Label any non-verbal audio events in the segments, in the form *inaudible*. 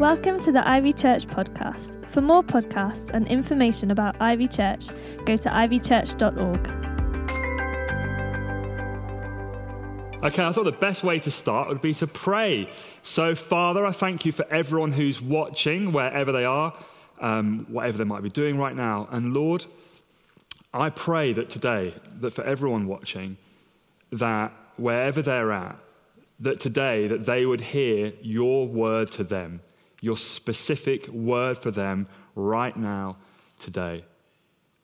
Welcome to the Ivy Church podcast. For more podcasts and information about Ivy Church, go to ivychurch.org. Okay, I thought the best way to start would be to pray. So, Father, I thank you for everyone who's watching, wherever they are, um, whatever they might be doing right now. And Lord, I pray that today, that for everyone watching, that wherever they're at, that today that they would hear your word to them your specific word for them right now, today.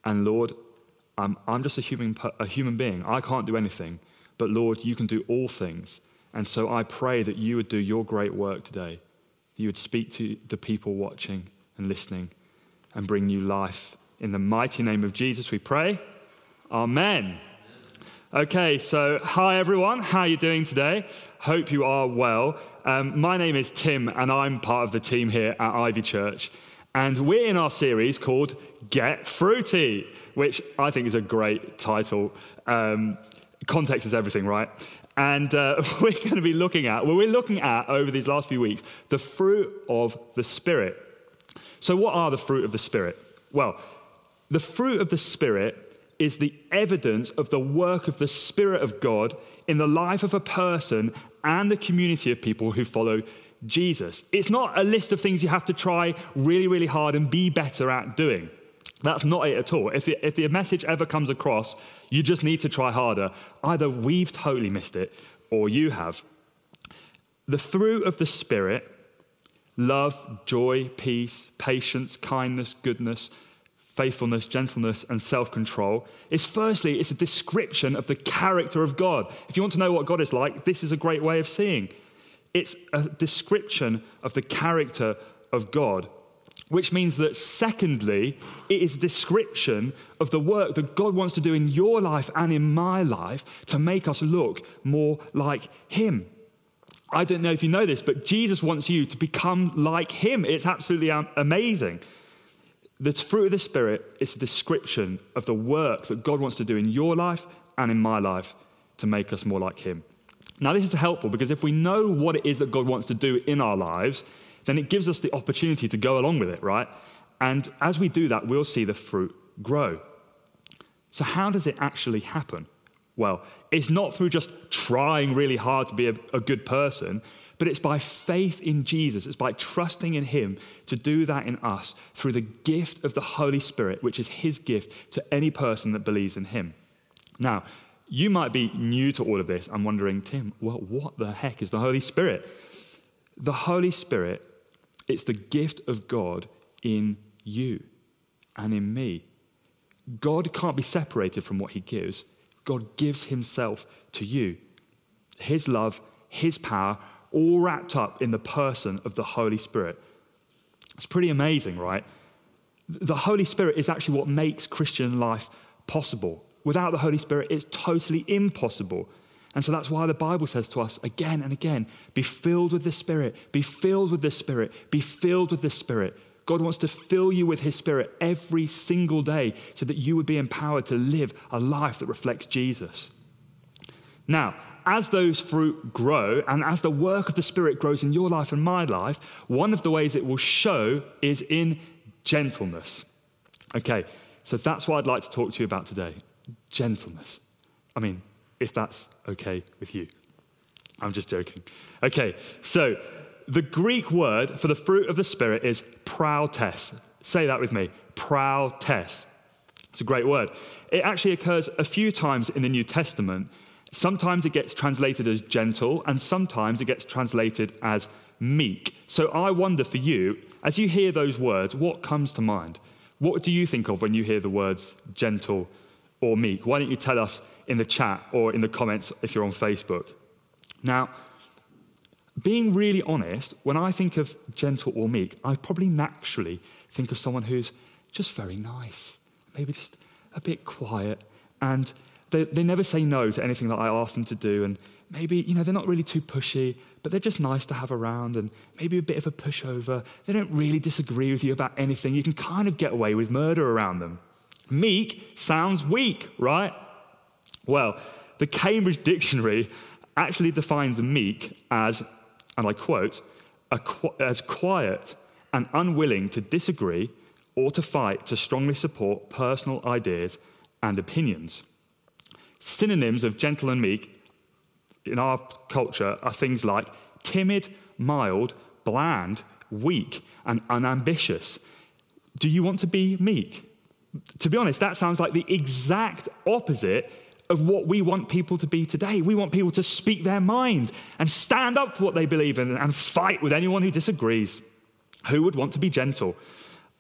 And Lord, I'm, I'm just a human, a human being. I can't do anything. But Lord, you can do all things. And so I pray that you would do your great work today. You would speak to the people watching and listening and bring new life. In the mighty name of Jesus, we pray. Amen. Okay, so hi everyone. How are you doing today? Hope you are well. Um, my name is Tim, and I'm part of the team here at Ivy Church. And we're in our series called Get Fruity, which I think is a great title. Um, context is everything, right? And uh, *laughs* we're going to be looking at, well, we're looking at over these last few weeks, the fruit of the Spirit. So, what are the fruit of the Spirit? Well, the fruit of the Spirit is the evidence of the work of the Spirit of God in the life of a person and the community of people who follow Jesus. It's not a list of things you have to try really, really hard and be better at doing. That's not it at all. If the, if the message ever comes across, you just need to try harder. Either we've totally missed it or you have. The fruit of the Spirit love, joy, peace, patience, kindness, goodness, faithfulness, gentleness, and self control is firstly, it's a description of the character of God. If you want to know what God is like, this is a great way of seeing. It's a description of the character of God, which means that secondly, it is a description of the work that God wants to do in your life and in my life to make us look more like Him. I don't know if you know this, but Jesus wants you to become like Him. It's absolutely amazing. The fruit of the Spirit is a description of the work that God wants to do in your life and in my life to make us more like Him. Now, this is helpful because if we know what it is that God wants to do in our lives, then it gives us the opportunity to go along with it, right? And as we do that, we'll see the fruit grow. So, how does it actually happen? Well, it's not through just trying really hard to be a, a good person, but it's by faith in Jesus, it's by trusting in Him to do that in us through the gift of the Holy Spirit, which is His gift to any person that believes in Him. Now, you might be new to all of this and wondering, Tim, well, what the heck is the Holy Spirit? The Holy Spirit, it's the gift of God in you and in me. God can't be separated from what He gives. God gives Himself to you. His love, His power, all wrapped up in the person of the Holy Spirit. It's pretty amazing, right? The Holy Spirit is actually what makes Christian life possible. Without the Holy Spirit, it's totally impossible. And so that's why the Bible says to us again and again be filled with the Spirit, be filled with the Spirit, be filled with the Spirit. God wants to fill you with His Spirit every single day so that you would be empowered to live a life that reflects Jesus. Now, as those fruit grow and as the work of the Spirit grows in your life and my life, one of the ways it will show is in gentleness. Okay, so that's what I'd like to talk to you about today gentleness. I mean, if that's okay with you. I'm just joking. Okay, so the Greek word for the fruit of the Spirit is prautes. Say that with me prautes. It's a great word. It actually occurs a few times in the New Testament Sometimes it gets translated as gentle, and sometimes it gets translated as meek. So I wonder for you, as you hear those words, what comes to mind? What do you think of when you hear the words gentle or meek? Why don't you tell us in the chat or in the comments if you're on Facebook? Now, being really honest, when I think of gentle or meek, I probably naturally think of someone who's just very nice, maybe just a bit quiet, and they, they never say no to anything that I ask them to do. And maybe, you know, they're not really too pushy, but they're just nice to have around and maybe a bit of a pushover. They don't really disagree with you about anything. You can kind of get away with murder around them. Meek sounds weak, right? Well, the Cambridge Dictionary actually defines meek as, and I quote, as quiet and unwilling to disagree or to fight to strongly support personal ideas and opinions. Synonyms of gentle and meek in our culture are things like timid, mild, bland, weak, and unambitious. Do you want to be meek? To be honest, that sounds like the exact opposite of what we want people to be today. We want people to speak their mind and stand up for what they believe in and fight with anyone who disagrees. Who would want to be gentle?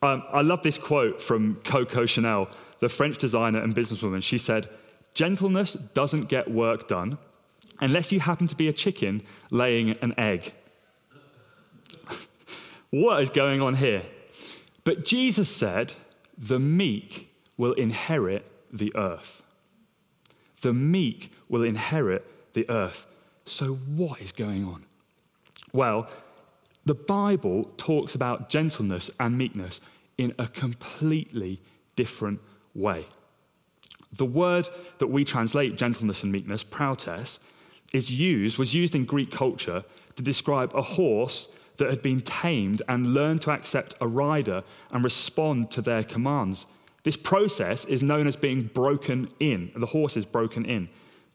Um, I love this quote from Coco Chanel, the French designer and businesswoman. She said, Gentleness doesn't get work done unless you happen to be a chicken laying an egg. *laughs* what is going on here? But Jesus said, The meek will inherit the earth. The meek will inherit the earth. So, what is going on? Well, the Bible talks about gentleness and meekness in a completely different way. The word that we translate gentleness and meekness, prautes, is used, was used in Greek culture to describe a horse that had been tamed and learned to accept a rider and respond to their commands. This process is known as being broken in. The horse is broken in.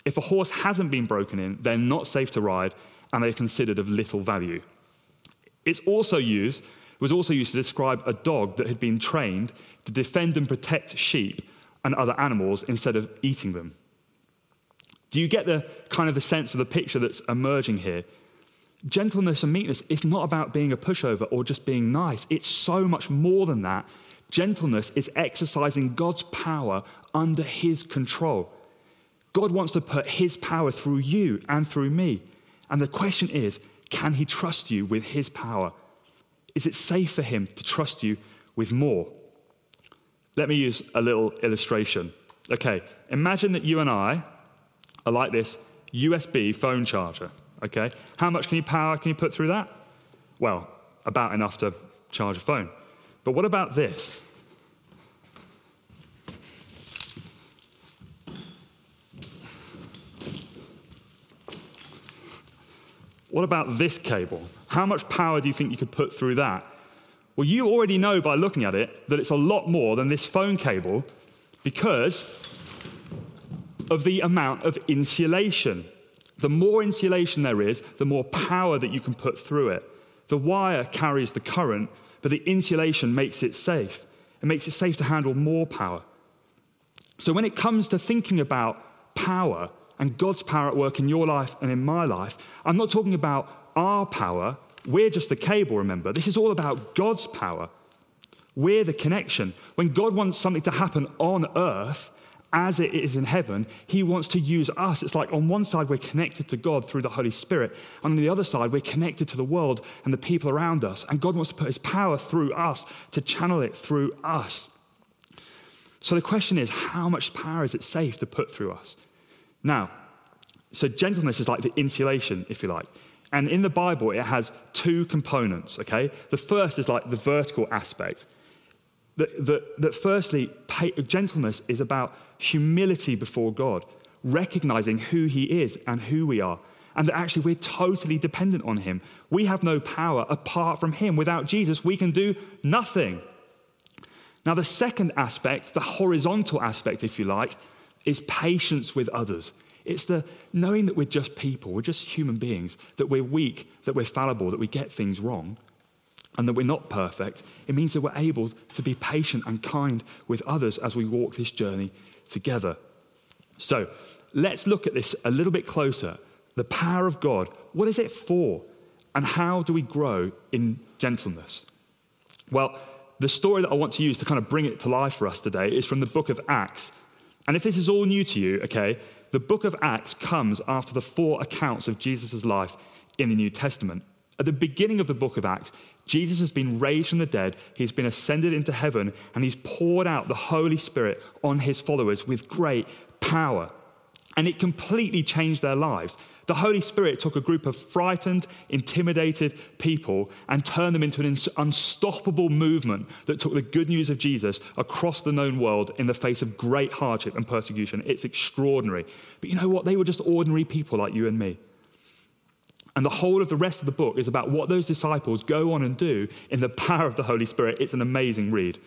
If a horse hasn't been broken in, they're not safe to ride and they're considered of little value. It's also used, was also used to describe a dog that had been trained to defend and protect sheep and other animals instead of eating them. Do you get the kind of the sense of the picture that's emerging here? Gentleness and meekness is not about being a pushover or just being nice. It's so much more than that. Gentleness is exercising God's power under His control. God wants to put His power through you and through me. And the question is can He trust you with His power? Is it safe for Him to trust you with more? Let me use a little illustration. Okay, imagine that you and I are like this USB phone charger. Okay, how much can you power can you put through that? Well, about enough to charge a phone. But what about this? What about this cable? How much power do you think you could put through that? Well, you already know by looking at it that it's a lot more than this phone cable because of the amount of insulation. The more insulation there is, the more power that you can put through it. The wire carries the current, but the insulation makes it safe. It makes it safe to handle more power. So when it comes to thinking about power and God's power at work in your life and in my life, I'm not talking about our power. We're just the cable, remember. This is all about God's power. We're the connection. When God wants something to happen on earth, as it is in heaven, he wants to use us. It's like on one side, we're connected to God through the Holy Spirit. On the other side, we're connected to the world and the people around us. And God wants to put his power through us, to channel it through us. So the question is, how much power is it safe to put through us? Now, so gentleness is like the insulation, if you like. And in the Bible, it has two components, okay? The first is like the vertical aspect. That, that, that firstly, gentleness is about humility before God, recognizing who He is and who we are, and that actually we're totally dependent on Him. We have no power apart from Him. Without Jesus, we can do nothing. Now, the second aspect, the horizontal aspect, if you like, is patience with others. It's the knowing that we're just people, we're just human beings, that we're weak, that we're fallible, that we get things wrong, and that we're not perfect. It means that we're able to be patient and kind with others as we walk this journey together. So let's look at this a little bit closer. The power of God, what is it for? And how do we grow in gentleness? Well, the story that I want to use to kind of bring it to life for us today is from the book of Acts. And if this is all new to you, okay, the book of Acts comes after the four accounts of Jesus' life in the New Testament. At the beginning of the book of Acts, Jesus has been raised from the dead, he's been ascended into heaven, and he's poured out the Holy Spirit on his followers with great power. And it completely changed their lives. The Holy Spirit took a group of frightened, intimidated people and turned them into an unstoppable movement that took the good news of Jesus across the known world in the face of great hardship and persecution. It's extraordinary. But you know what? They were just ordinary people like you and me. And the whole of the rest of the book is about what those disciples go on and do in the *laughs* power of the Holy Spirit. It's an amazing read.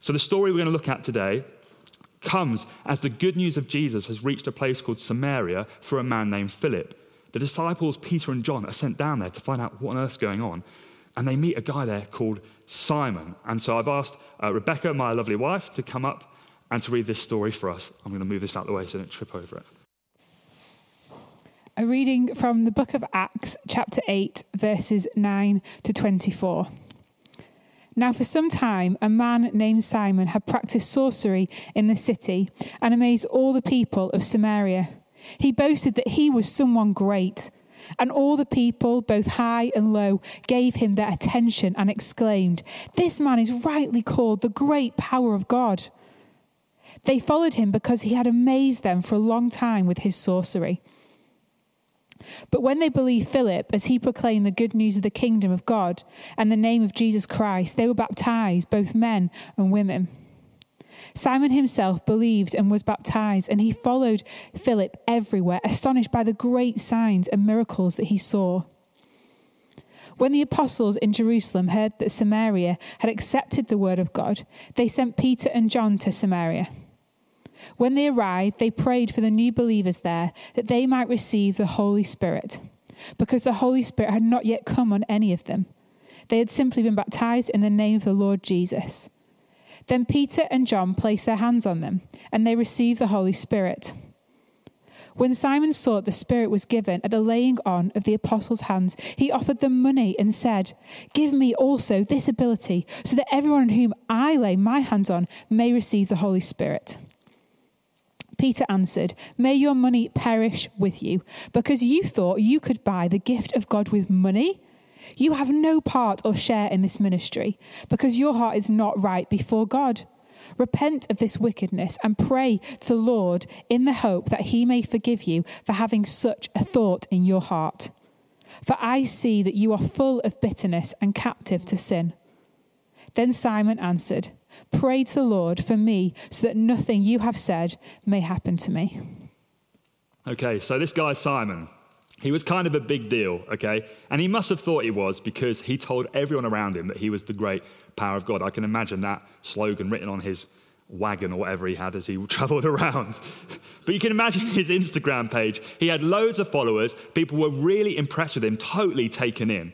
So, the story we're going to look at today comes as the good news of Jesus has reached a place called Samaria for a man named Philip. The disciples, Peter and John, are sent down there to find out what on earth's going on. And they meet a guy there called Simon. And so I've asked uh, Rebecca, my lovely wife, to come up and to read this story for us. I'm going to move this out of the way so I don't trip over it. A reading from the book of Acts, chapter 8, verses 9 to 24. Now, for some time, a man named Simon had practiced sorcery in the city and amazed all the people of Samaria. He boasted that he was someone great, and all the people, both high and low, gave him their attention and exclaimed, This man is rightly called the great power of God. They followed him because he had amazed them for a long time with his sorcery. But when they believed Philip as he proclaimed the good news of the kingdom of God and the name of Jesus Christ, they were baptized, both men and women. Simon himself believed and was baptized, and he followed Philip everywhere, astonished by the great signs and miracles that he saw. When the apostles in Jerusalem heard that Samaria had accepted the word of God, they sent Peter and John to Samaria. When they arrived, they prayed for the new believers there that they might receive the Holy Spirit, because the Holy Spirit had not yet come on any of them. They had simply been baptized in the name of the Lord Jesus. Then Peter and John placed their hands on them, and they received the Holy Spirit. When Simon saw that the Spirit was given at the laying on of the apostles' hands, he offered them money and said, Give me also this ability, so that everyone on whom I lay my hands on may receive the Holy Spirit. Peter answered, May your money perish with you, because you thought you could buy the gift of God with money. You have no part or share in this ministry, because your heart is not right before God. Repent of this wickedness and pray to the Lord in the hope that he may forgive you for having such a thought in your heart. For I see that you are full of bitterness and captive to sin. Then Simon answered, Pray to the Lord for me so that nothing you have said may happen to me. Okay, so this guy, Simon, he was kind of a big deal, okay? And he must have thought he was because he told everyone around him that he was the great power of God. I can imagine that slogan written on his wagon or whatever he had as he *laughs* traveled around. but you can imagine his Instagram page. He had loads of followers. People were really impressed with him, totally taken in.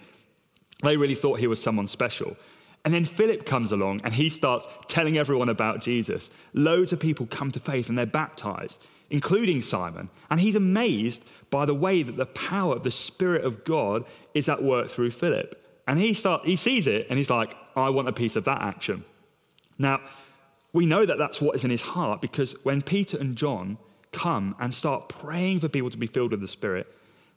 They really thought he was someone special. And then Philip comes along and he starts telling everyone about Jesus. Loads of people come to faith and they're baptized, including Simon. And he's amazed by the way that the power of the Spirit of God is at work through Philip. And he, start, he sees it and he's like, I want a piece of that action. Now, we know that that's what is in his heart because when Peter and John come and start praying for people to be filled with the Spirit,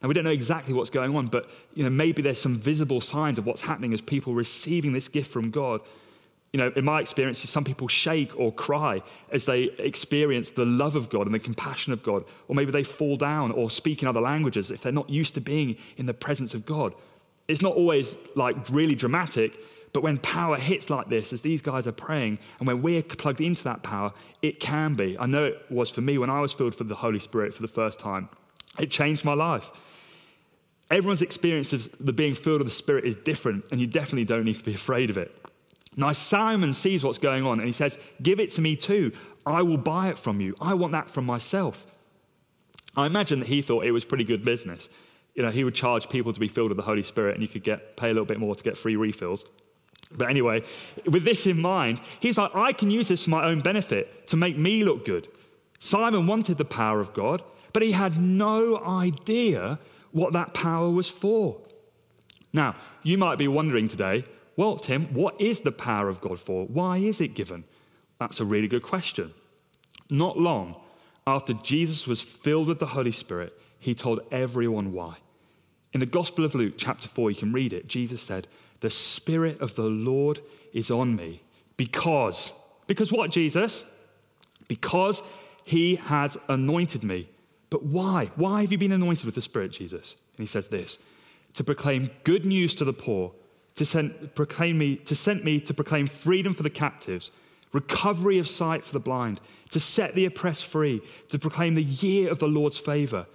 and we don't know exactly what's going on, but you know, maybe there's some visible signs of what's happening as people receiving this gift from God. You know, in my experience, some people shake or cry as they experience the love of God and the compassion of God. Or maybe they fall down or speak in other languages if they're not used to being in the presence of God. It's not always like really dramatic, but when power hits like this, as these guys are praying, and when we're plugged into that power, it can be. I know it was for me when I was filled with the Holy Spirit for the first time. It changed my life. Everyone's experience of the being filled with the Spirit is different, and you definitely don't need to be afraid of it. Now, Simon sees what's going on and he says, Give it to me too. I will buy it from you. I want that from myself. I imagine that he thought it was pretty good business. You know, he would charge people to be filled with the Holy Spirit and you could get, pay a little bit more to get free refills. But anyway, with this in mind, he's like, I can use this for my own benefit to make me look good. Simon wanted the power of God, but he had no idea what that power was for. Now, you might be wondering today, well, Tim, what is the power of God for? Why is it given? That's a really good question. Not long after Jesus was filled with the Holy Spirit, he told everyone why. In the Gospel of Luke, chapter 4, you can read it. Jesus said, The Spirit of the Lord is on me because, because what, Jesus? Because he has anointed me but why? Why have you been anointed with the Spirit, Jesus? And he says this to proclaim good news to the poor, to send, proclaim me, to send me to proclaim freedom for the captives, recovery of sight for the blind, to set the oppressed free, to proclaim the year of the Lord's favor.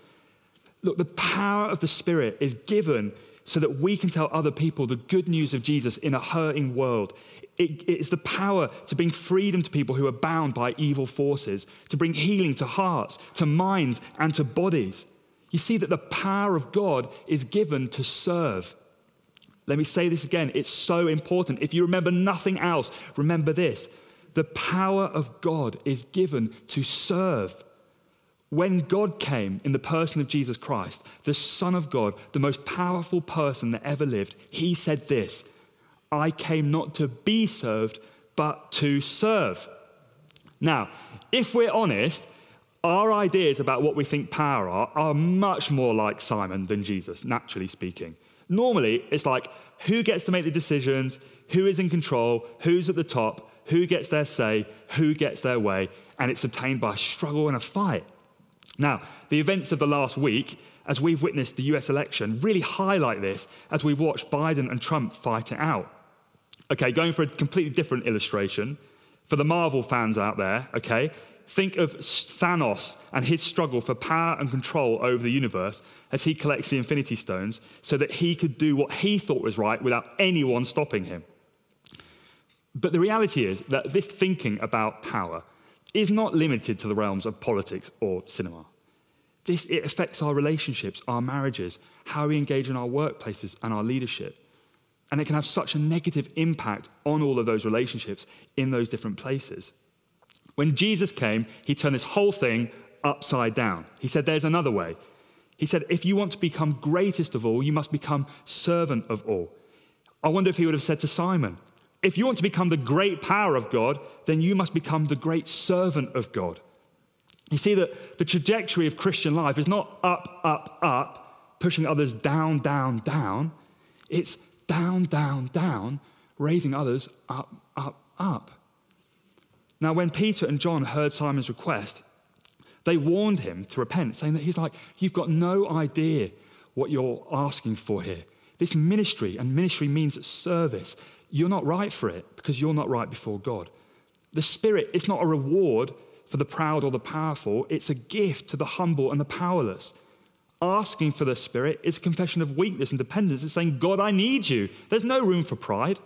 Look, the power of the Spirit is given so that we can tell other people the good news of Jesus in a hurting world. It, it's the power to bring freedom to people who are bound by evil forces, to bring healing to hearts, to minds, and to bodies. You see that the power of God is given to serve. Let me say this again. It's so important. If you remember nothing else, remember this. The power of God is given to serve. When God came in the person of Jesus Christ, the Son of God, the most powerful person that ever lived, he said this I came not to be served, but to serve. Now, if we're honest, our ideas about what we think power are are much more like Simon than Jesus, naturally speaking. Normally, it's like who gets to make the decisions, who is in control, who's at the top, who gets their say, who gets their way, and it's obtained by a struggle and a fight. Now, the events of the last week, as we've witnessed the US election, really highlight this as we've watched Biden and Trump fight it out. Okay, going for a completely different illustration. For the Marvel fans out there, okay, think of Thanos and his struggle for power and control over the universe as he collects the Infinity Stones so that he could do what he thought was right without anyone stopping him. But the reality is that this thinking about power is not limited to the realms of politics or cinema. This, it affects our relationships, our marriages, how we engage in our workplaces and our leadership. And it can have such a negative impact on all of those relationships in those different places. When Jesus came, he turned this whole thing upside down. He said, There's another way. He said, If you want to become greatest of all, you must become servant of all. I wonder if he would have said to Simon, If you want to become the great power of God, then you must become the great servant of God. You see that the trajectory of Christian life is not up, up, up, pushing others down, down, down. It's down, down, down, raising others up, up, up. Now, when Peter and John heard Simon's request, they warned him to repent, saying that he's like, You've got no idea what you're asking for here. This ministry, and ministry means service, you're not right for it because you're not right before God. The Spirit, it's not a reward for the proud or the powerful, it's a gift to the humble and the powerless. Asking for the Spirit is a confession of weakness and dependence. It's saying, God, I need you. There's no room for pride.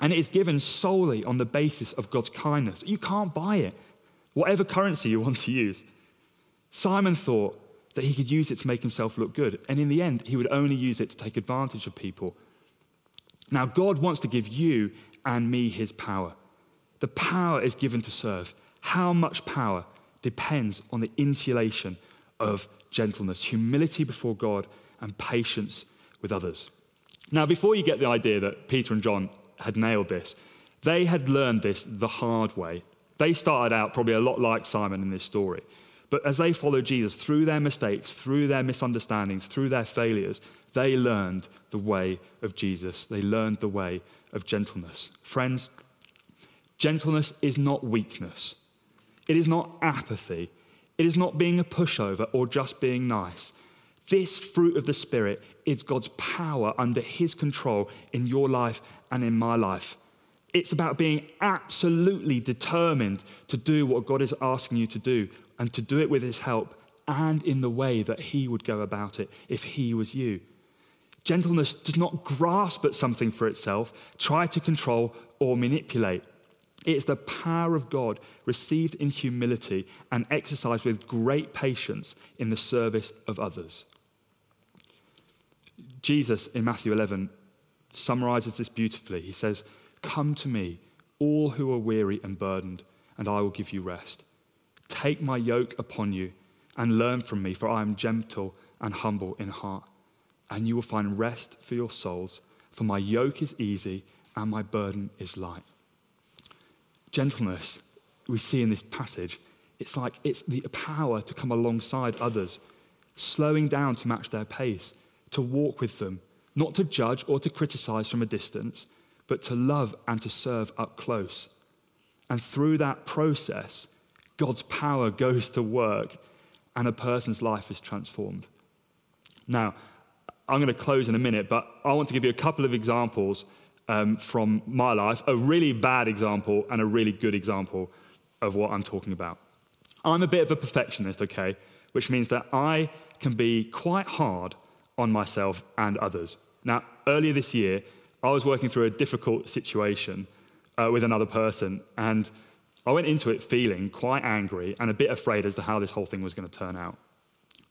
And it is given solely on the basis of God's kindness. You can't buy it, whatever currency you want to use. Simon thought that he could use it to make himself look good. And in the end, he would only use it to take advantage of people. Now, God wants to give you and me his power. The power is given to serve. How much power depends on the insulation of gentleness, humility before God, and patience with others. Now, before you get the idea that Peter and John had nailed this, they had learned this the hard way. They started out probably a lot like Simon in this story. But as they followed Jesus through their mistakes, through their misunderstandings, through their failures, they learned the way of Jesus. They learned the way of gentleness. Friends, gentleness is not weakness. It is not apathy. It is not being a pushover or just being nice. This fruit of the Spirit is God's power under His control in your life and in my life. It's about being absolutely determined to do what God is asking you to do and to do it with His help and in the way that He would go about it if He was you. Gentleness does not grasp at something for itself, try to control or manipulate. It's the power of God received in humility and exercised with great patience in the service of others. Jesus in Matthew 11 summarizes this beautifully. He says, Come to me, all who are weary and burdened, and I will give you rest. Take my yoke upon you and learn from me, for I am gentle and humble in heart, and you will find rest for your souls. For my yoke is easy and my burden is light. Gentleness, we see in this passage, it's like it's the power to come alongside others, slowing down to match their pace, to walk with them, not to judge or to criticize from a distance, but to love and to serve up close. And through that process, God's power *laughs* goes to work and a person's life is transformed. Now, I'm going to close in a minute, but I want to give you a couple of examples um, from my life a really bad example and a really good example of what I'm talking about. I'm a bit of a perfectionist, okay, which means that I can be quite hard on myself and others. Now, earlier this year, I was working through a difficult situation uh, with another person, and I went into it feeling quite angry and a bit afraid as to how this whole thing was going to turn out.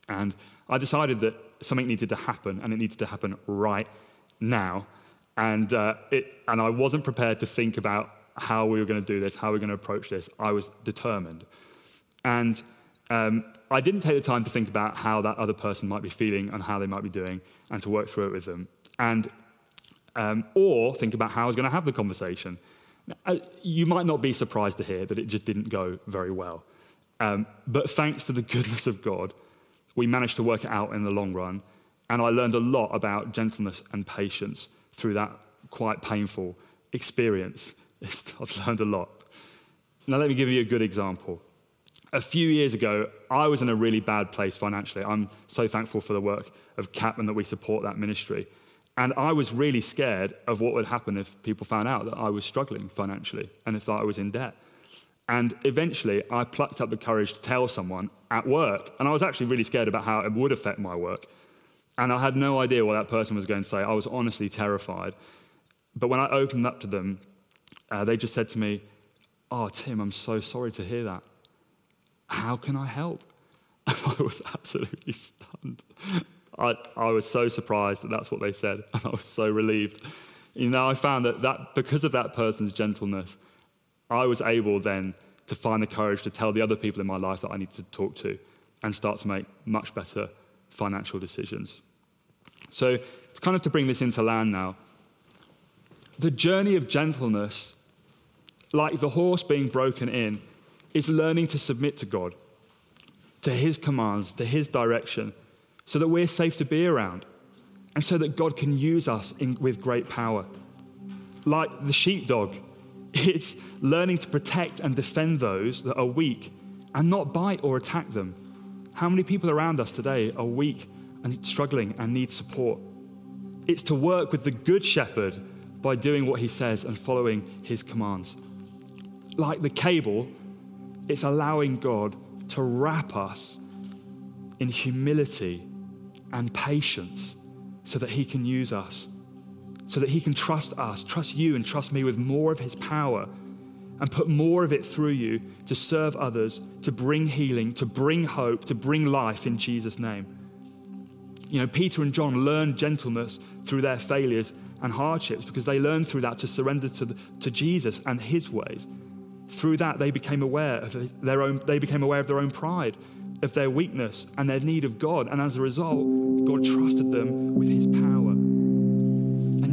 And I decided that something needed to happen, and it needed to happen right now. And, uh, it, and I wasn't prepared to think about how we were going to do this, how we were going to approach this. I was determined. And um, I didn't take the time to think about how that other person might be feeling and how they might be doing and to work through it with them. And, um, or think about how I was going to have the conversation. Uh, you might not be surprised to hear that it just didn't go very well. Um, but thanks to the *laughs* goodness of God, we managed to work it out in the long run. And I learned a lot about gentleness and patience through that quite painful experience. *laughs* I've learned a lot. Now, let me give you a good example. A few years ago, I was in a really bad place financially. I'm so thankful for the work of CAP and that we support that ministry. And I was really scared of what would happen if people found out that I was struggling financially and if I was in debt. And eventually, I plucked up the courage to tell someone at work. And I was actually really scared about how it would affect my work. And I had no idea what that person was going to say. I was honestly terrified. But when I opened up to them, uh, they just said to me, Oh, Tim, I'm so sorry to hear that. How can I help? *laughs* And I was absolutely stunned. I, I was so surprised that that's what they said, *laughs* and I was so relieved. You know, I found that, that because of that person's gentleness, I was able then to find the courage to tell the other people in my life that I need to talk to and start to make much better financial decisions. So, it's kind of to bring this into land now. The journey of gentleness, like the horse being broken in, is learning to submit to God, to His commands, to His direction, so that we're safe to be around and so that God can use us in, with great power. Like the sheepdog, it's learning to protect and defend those that are weak and not bite or attack them. How many people around us today are weak and struggling and need support? It's to work with the good shepherd by doing what he says and following his commands. Like the cable, it's allowing God to wrap us in humility and patience so that he can use us, so that he can trust us, trust you, and trust me with more of his power and put more of it through you to serve others, to bring healing, to bring hope, to bring life in Jesus' name. You know, Peter and John learned gentleness through their failures and hardships because they learned through that to surrender to, the, to Jesus and his ways. Through that, they became aware of their own, they became aware of their own pride, of their weakness, and their need of God. And as a result, God trusted them with his power.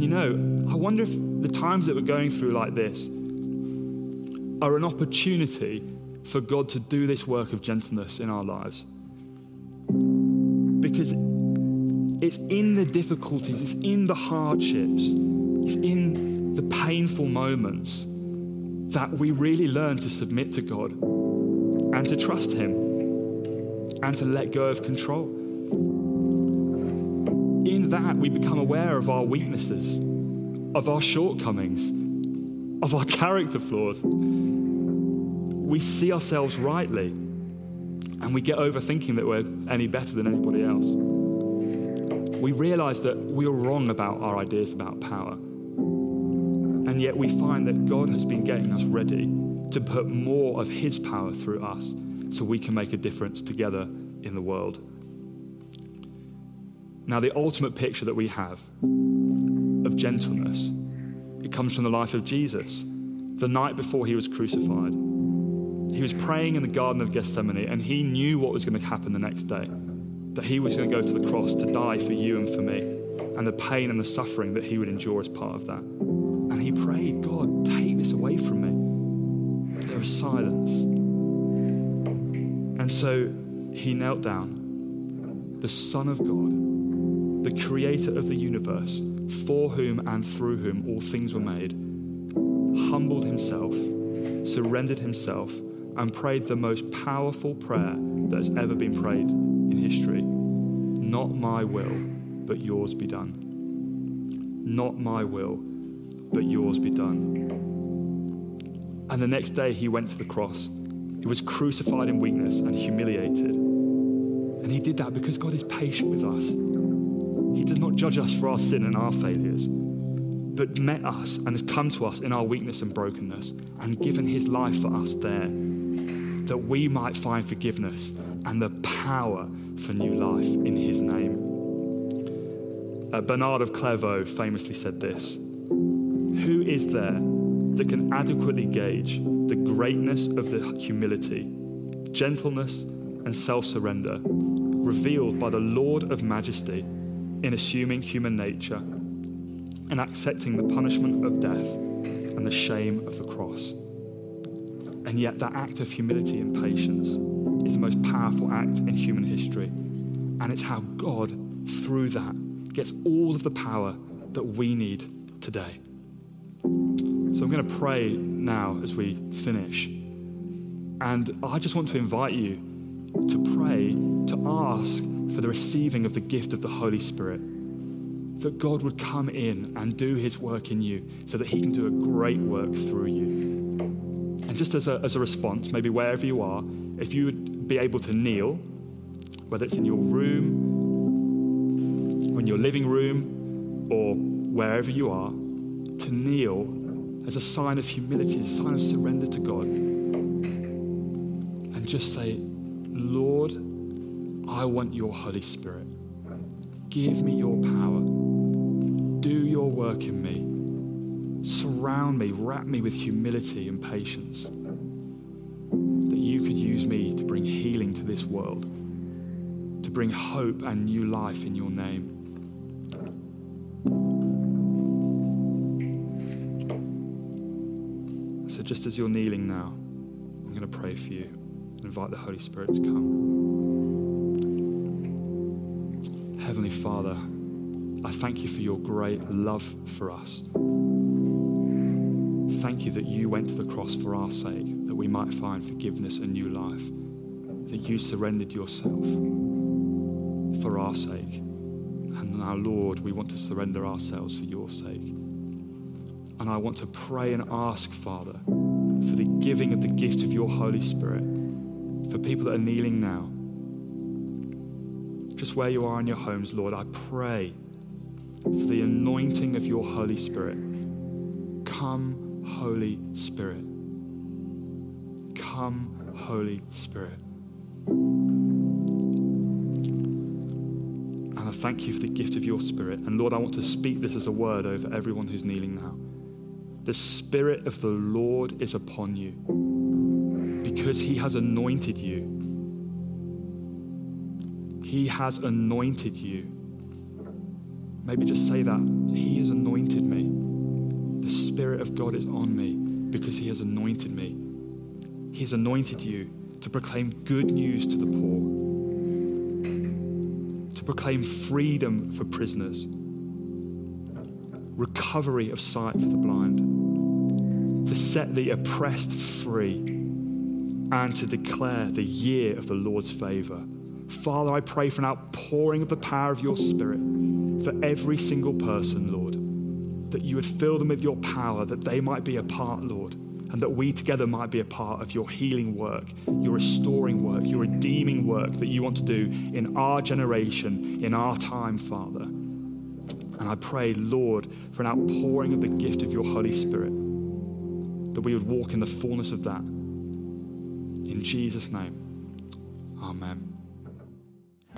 Know, I wonder if the times that we're going through like this, are an opportunity for God to do this work of gentleness in our lives. Because it's in the difficulties, it's in the hardships, it's in the painful moments that we really learn to submit to God and to trust Him and to let go of control. In that, we become aware of our weaknesses, of our shortcomings, of our *laughs* character flaws. We see ourselves rightly and we get over thinking that we're any better than anybody else. We realize that we are wrong about our ideas about power. And yet we find that God has been getting us ready to put more of His power through us so we can make a difference together in the world. Now, the ultimate picture that we have of gentleness it comes from the life of Jesus. The night before he was crucified, he was praying in the Garden of Gethsemane and he knew what was going to happen the next day that he was going to go to the cross to die for you and for me, and the pain and the suffering that he would endure as part of that. And he prayed, God, take this away from me. There was silence. And so he knelt down, the Son of God, the creator of the universe, for whom and through whom all things were made, humbled himself, surrendered himself, and prayed the most powerful prayer that has ever been prayed in history Not my will, but yours be done. Not my will, but yours be done. And the next day he went to the cross. He was crucified in weakness and humiliated. And He did that because God is patient with us. He does not judge us for our sin and our failures, but met us and has come to us in our weakness and brokenness and given His life for us there, that we might find forgiveness and the power for new life in His name. Uh, Bernard of Clairvaux famously said this Who is there that can adequately gauge the greatness of the humility, gentleness, and self surrender revealed by the Lord of majesty in assuming human nature and accepting the punishment of death and the shame of the cross? And yet, that act of humility and patience is the most powerful act in human history. And it's how God, through that, gets all of the power that we need today. So I'm going to pray now as we finish. And I just want to invite you to pray, to ask for the receiving of the gift of the Holy Spirit. That God would come in and do his work in you so that he can do a great work through you. And just as a, as a response, maybe wherever you are, if you would be able to kneel, whether it's in your room, in your living room or wherever you are, to kneel as a sign of humility, a sign of surrender to God. And just say, Lord, I want your Holy Spirit. Give me your power. Do your work in me. Surround me, wrap me with humility and patience. That you could use me to bring healing to this world, to bring hope and new life in your name. So, just as you're kneeling now, I'm going to pray for you invite the Holy Spirit to come. Heavenly Father, I thank you for your great love for us. Thank you that you went to the cross for our sake, that we might find forgiveness and new life, that you surrendered yourself for our sake. And now, Lord, we want to surrender ourselves for your sake. And I want to pray and ask, Father, for the giving of the gift of your Holy Spirit for people that are kneeling now. Just where you are in your homes, Lord, I pray for the anointing of your Holy Spirit. Come, Holy Spirit. Come, Holy Spirit. And I thank you for the gift of your Spirit. And Lord, I want to speak this as a word over everyone who's kneeling now. The Spirit of the Lord is upon you because He has anointed you. He has anointed you. Maybe just say that. He has anointed me. The Spirit of God is on me because He has anointed me. He has anointed you to proclaim good news to the poor, to proclaim freedom for prisoners, recovery of sight for the blind to set the oppressed free and to declare the year of the Lord's favor. Father, I pray for an outpouring of the power of your Spirit for every single person, Lord, that you would fill them with your power, that they might be a part, Lord, and that we together might be a part of your healing work, your restoring work, your redeeming work that you want to do in our generation, in our time, Father. And I pray, Lord, for an outpouring of the gift of your Holy Spirit that we would walk in the fullness of that. In Jesus' name, Amen.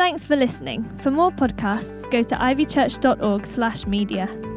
Thanks for listening. For more podcasts, go to ivychurch.org/media.